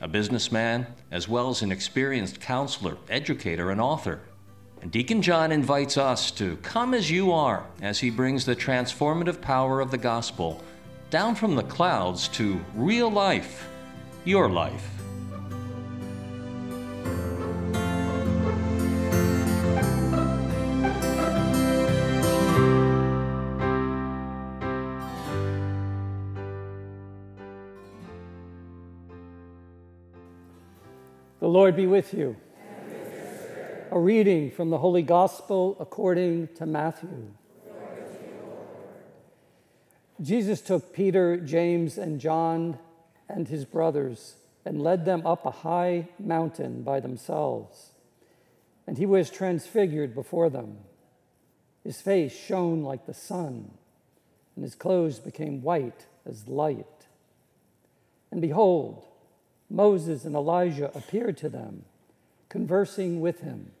a businessman, as well as an experienced counselor, educator, and author. And Deacon John invites us to come as you are as he brings the transformative power of the gospel down from the clouds to real life, your life. The Lord be with you. A reading from the Holy Gospel according to Matthew. Jesus took Peter, James, and John and his brothers and led them up a high mountain by themselves. And he was transfigured before them. His face shone like the sun, and his clothes became white as light. And behold, Moses and Elijah appeared to them, conversing with him.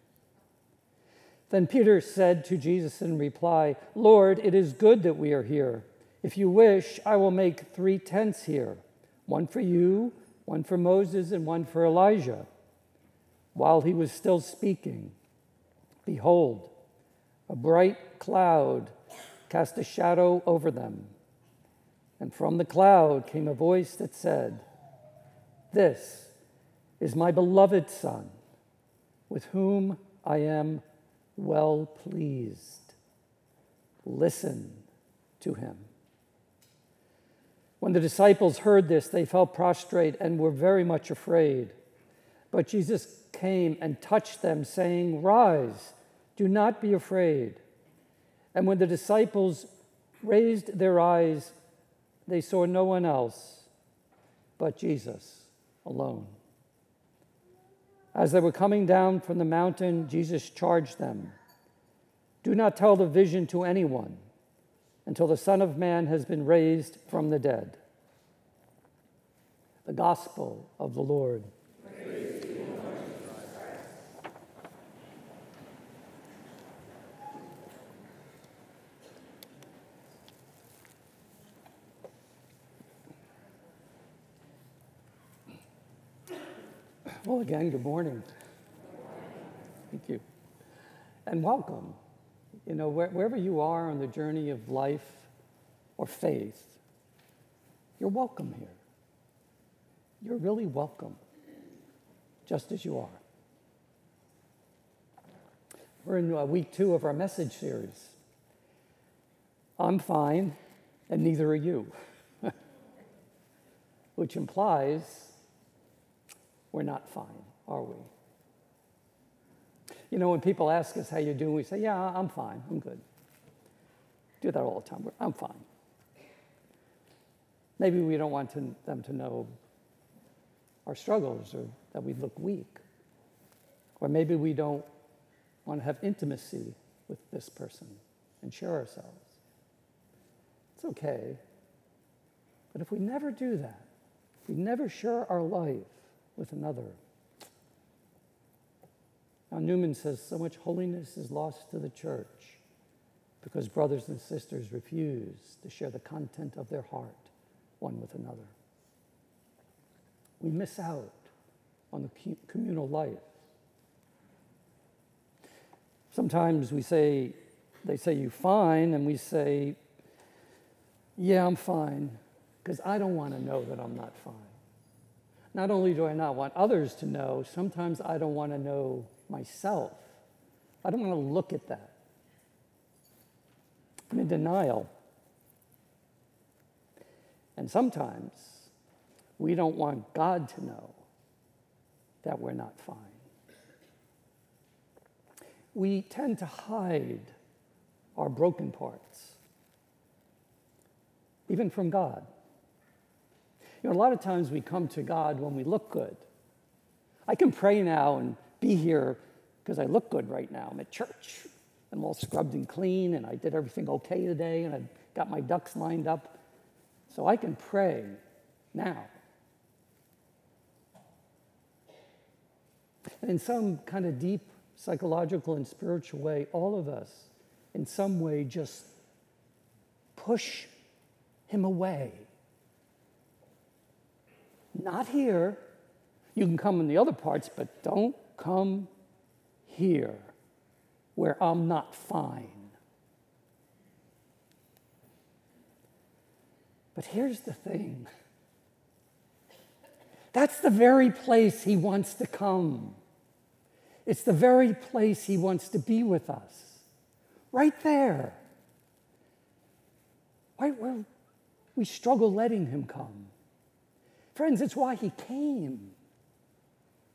Then Peter said to Jesus in reply, Lord, it is good that we are here. If you wish, I will make three tents here one for you, one for Moses, and one for Elijah. While he was still speaking, behold, a bright cloud cast a shadow over them. And from the cloud came a voice that said, this is my beloved Son, with whom I am well pleased. Listen to him. When the disciples heard this, they fell prostrate and were very much afraid. But Jesus came and touched them, saying, Rise, do not be afraid. And when the disciples raised their eyes, they saw no one else but Jesus alone. As they were coming down from the mountain, Jesus charged them Do not tell the vision to anyone until the Son of Man has been raised from the dead. The Gospel of the Lord. Well, again, good morning. Thank you. And welcome. You know, wherever you are on the journey of life or faith, you're welcome here. You're really welcome, just as you are. We're in uh, week two of our message series. I'm fine, and neither are you, which implies we're not fine, are we? You know, when people ask us how you're doing, we say, Yeah, I'm fine, I'm good. Do that all the time. I'm fine. Maybe we don't want to, them to know our struggles or that we look weak. Or maybe we don't want to have intimacy with this person and share ourselves. It's okay. But if we never do that, if we never share our life, with another. Now, Newman says so much holiness is lost to the church because brothers and sisters refuse to share the content of their heart one with another. We miss out on the communal life. Sometimes we say, they say, you fine, and we say, yeah, I'm fine, because I don't want to know that I'm not fine. Not only do I not want others to know, sometimes I don't want to know myself. I don't want to look at that. I'm in denial. And sometimes we don't want God to know that we're not fine. We tend to hide our broken parts, even from God. You know, a lot of times we come to God when we look good. I can pray now and be here because I look good right now. I'm at church. I'm all scrubbed and clean, and I did everything okay today, and I got my ducks lined up. So I can pray now. And in some kind of deep psychological and spiritual way, all of us, in some way, just push him away. Not here. You can come in the other parts, but don't come here where I'm not fine. But here's the thing that's the very place he wants to come. It's the very place he wants to be with us. Right there. Where we struggle letting him come. Friends, it's why he came.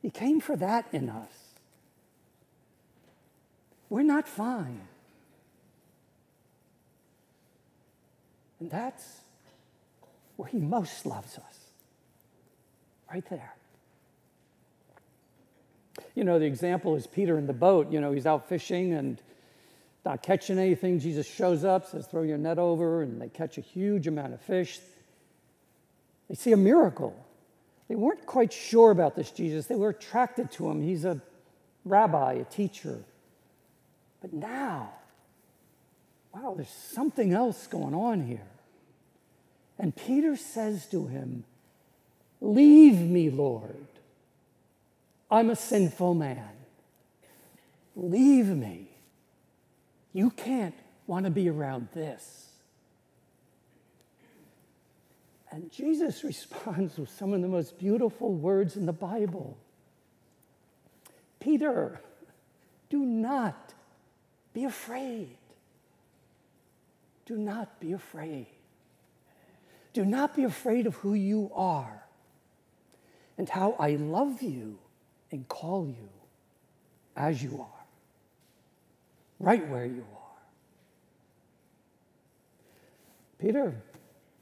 He came for that in us. We're not fine. And that's where he most loves us. Right there. You know, the example is Peter in the boat. You know, he's out fishing and not catching anything. Jesus shows up, says, throw your net over, and they catch a huge amount of fish. They see a miracle. They weren't quite sure about this Jesus. They were attracted to him. He's a rabbi, a teacher. But now, wow, there's something else going on here. And Peter says to him, Leave me, Lord. I'm a sinful man. Leave me. You can't want to be around this. And Jesus responds with some of the most beautiful words in the Bible Peter, do not be afraid. Do not be afraid. Do not be afraid of who you are and how I love you and call you as you are, right where you are. Peter,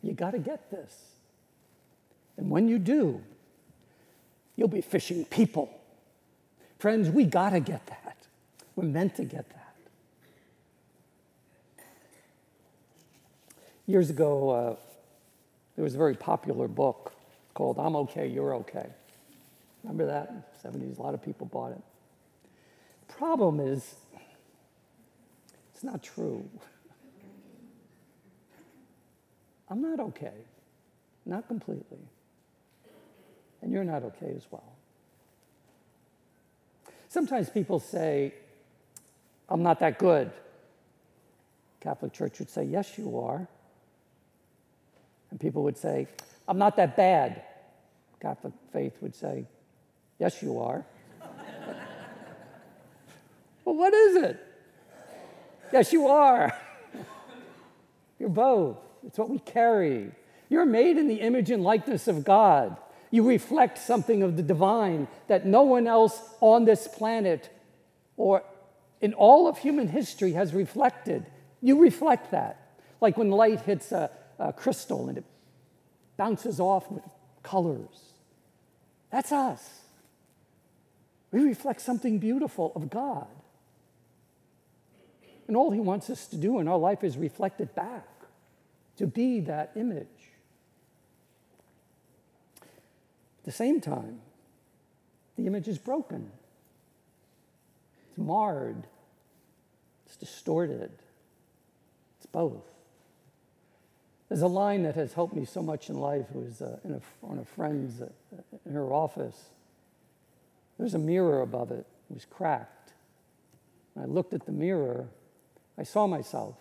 you got to get this. And when you do, you'll be fishing people. Friends, we got to get that. We're meant to get that. Years ago, uh, there was a very popular book called I'm Okay, You're Okay. Remember that? In the 70s, a lot of people bought it. Problem is, it's not true. I'm not okay, not completely. And you're not okay as well. Sometimes people say, I'm not that good. Catholic Church would say, Yes, you are. And people would say, I'm not that bad. Catholic faith would say, Yes, you are. well, what is it? Yes, you are. You're both. It's what we carry. You're made in the image and likeness of God. You reflect something of the divine that no one else on this planet or in all of human history has reflected. You reflect that. Like when light hits a, a crystal and it bounces off with colors. That's us. We reflect something beautiful of God. And all He wants us to do in our life is reflect it back, to be that image. At the same time, the image is broken, it's marred, it's distorted, it's both. There's a line that has helped me so much in life. It was uh, in a, on a friend's uh, in her office. There's a mirror above it. It was cracked. I looked at the mirror. I saw myself,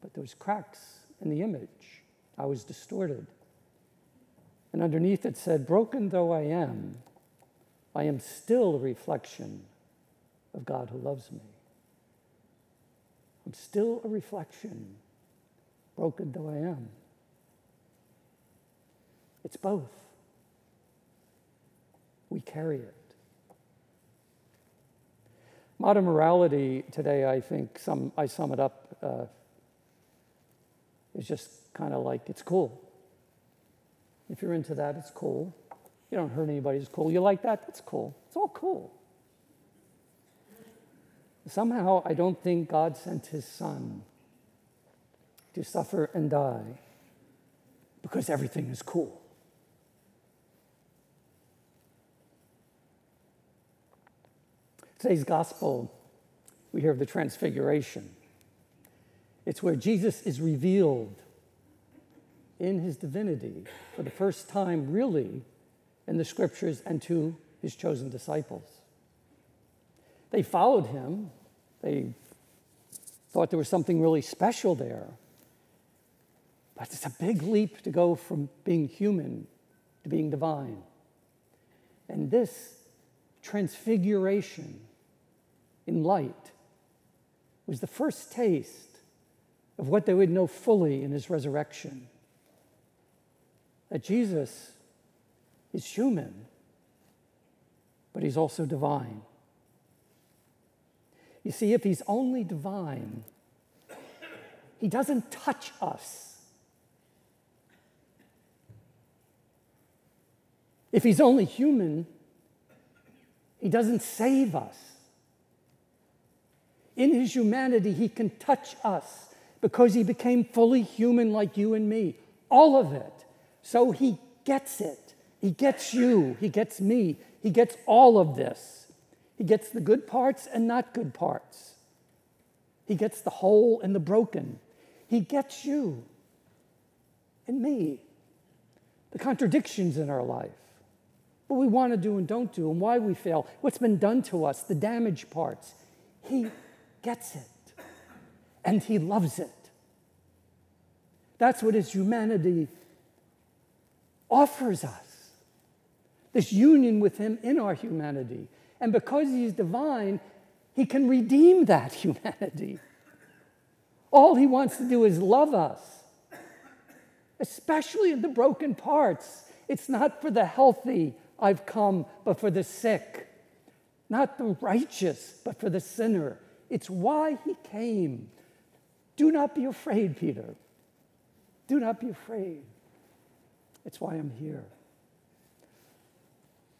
but there was cracks in the image. I was distorted. And underneath it said, Broken though I am, I am still a reflection of God who loves me. I'm still a reflection broken though I am. It's both. We carry it. Modern morality today, I think, some, I sum it up, uh, is just kind of like it's cool. If you're into that, it's cool. You don't hurt anybody, it's cool. You like that, that's cool. It's all cool. Somehow, I don't think God sent his son to suffer and die because everything is cool. Today's gospel, we hear of the transfiguration. It's where Jesus is revealed in his divinity for the first time, really, in the scriptures and to his chosen disciples. They followed him, they thought there was something really special there. But it's a big leap to go from being human to being divine. And this transfiguration in light was the first taste of what they would know fully in his resurrection that Jesus is human, but he's also divine. You see, if he's only divine, he doesn't touch us. If he's only human, he doesn't save us. In his humanity, he can touch us because he became fully human like you and me, all of it. So he gets it. He gets you. He gets me. He gets all of this. He gets the good parts and not good parts. He gets the whole and the broken. He gets you and me, the contradictions in our life, what we want to do and don't do, and why we fail, what's been done to us, the damaged parts. He gets it and he loves it. That's what his humanity offers us this union with him in our humanity. And because he's divine, he can redeem that humanity. All he wants to do is love us, especially in the broken parts. It's not for the healthy I've come, but for the sick. Not the righteous, but for the sinner. It's why he came. Do not be afraid, Peter. Do not be afraid. It's why I'm here.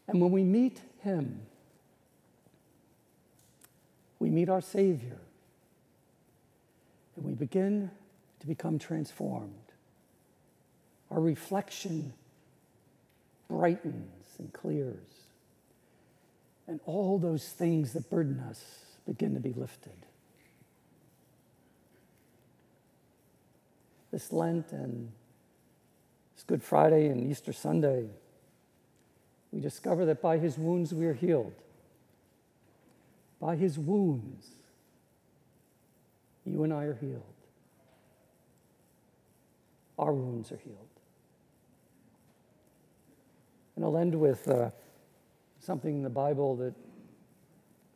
And when we meet him, we meet our Savior, and we begin to become transformed. Our reflection brightens and clears, and all those things that burden us begin to be lifted. This Lent and this Good Friday and Easter Sunday, we discover that by his wounds we are healed. By his wounds, you and I are healed. Our wounds are healed. And I'll end with uh, something in the Bible that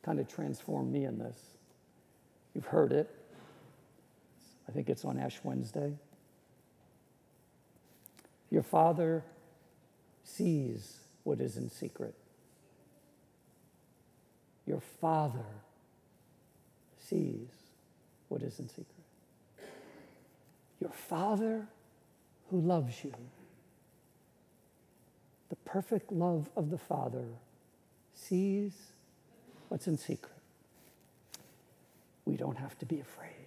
kind of transformed me in this. You've heard it. I think it's on Ash Wednesday. Your Father sees what is in secret. Your Father sees what is in secret. Your Father who loves you, the perfect love of the Father, sees what's in secret. We don't have to be afraid.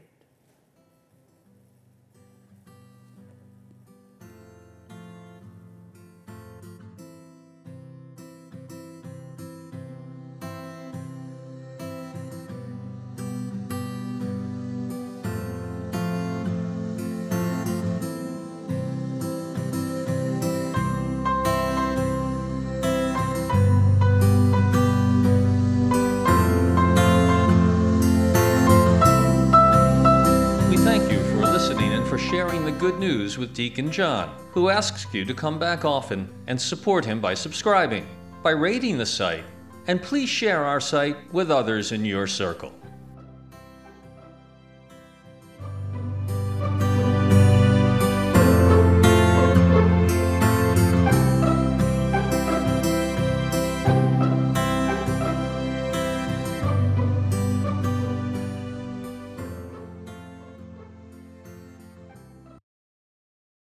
Good news with Deacon John, who asks you to come back often and support him by subscribing, by rating the site, and please share our site with others in your circle.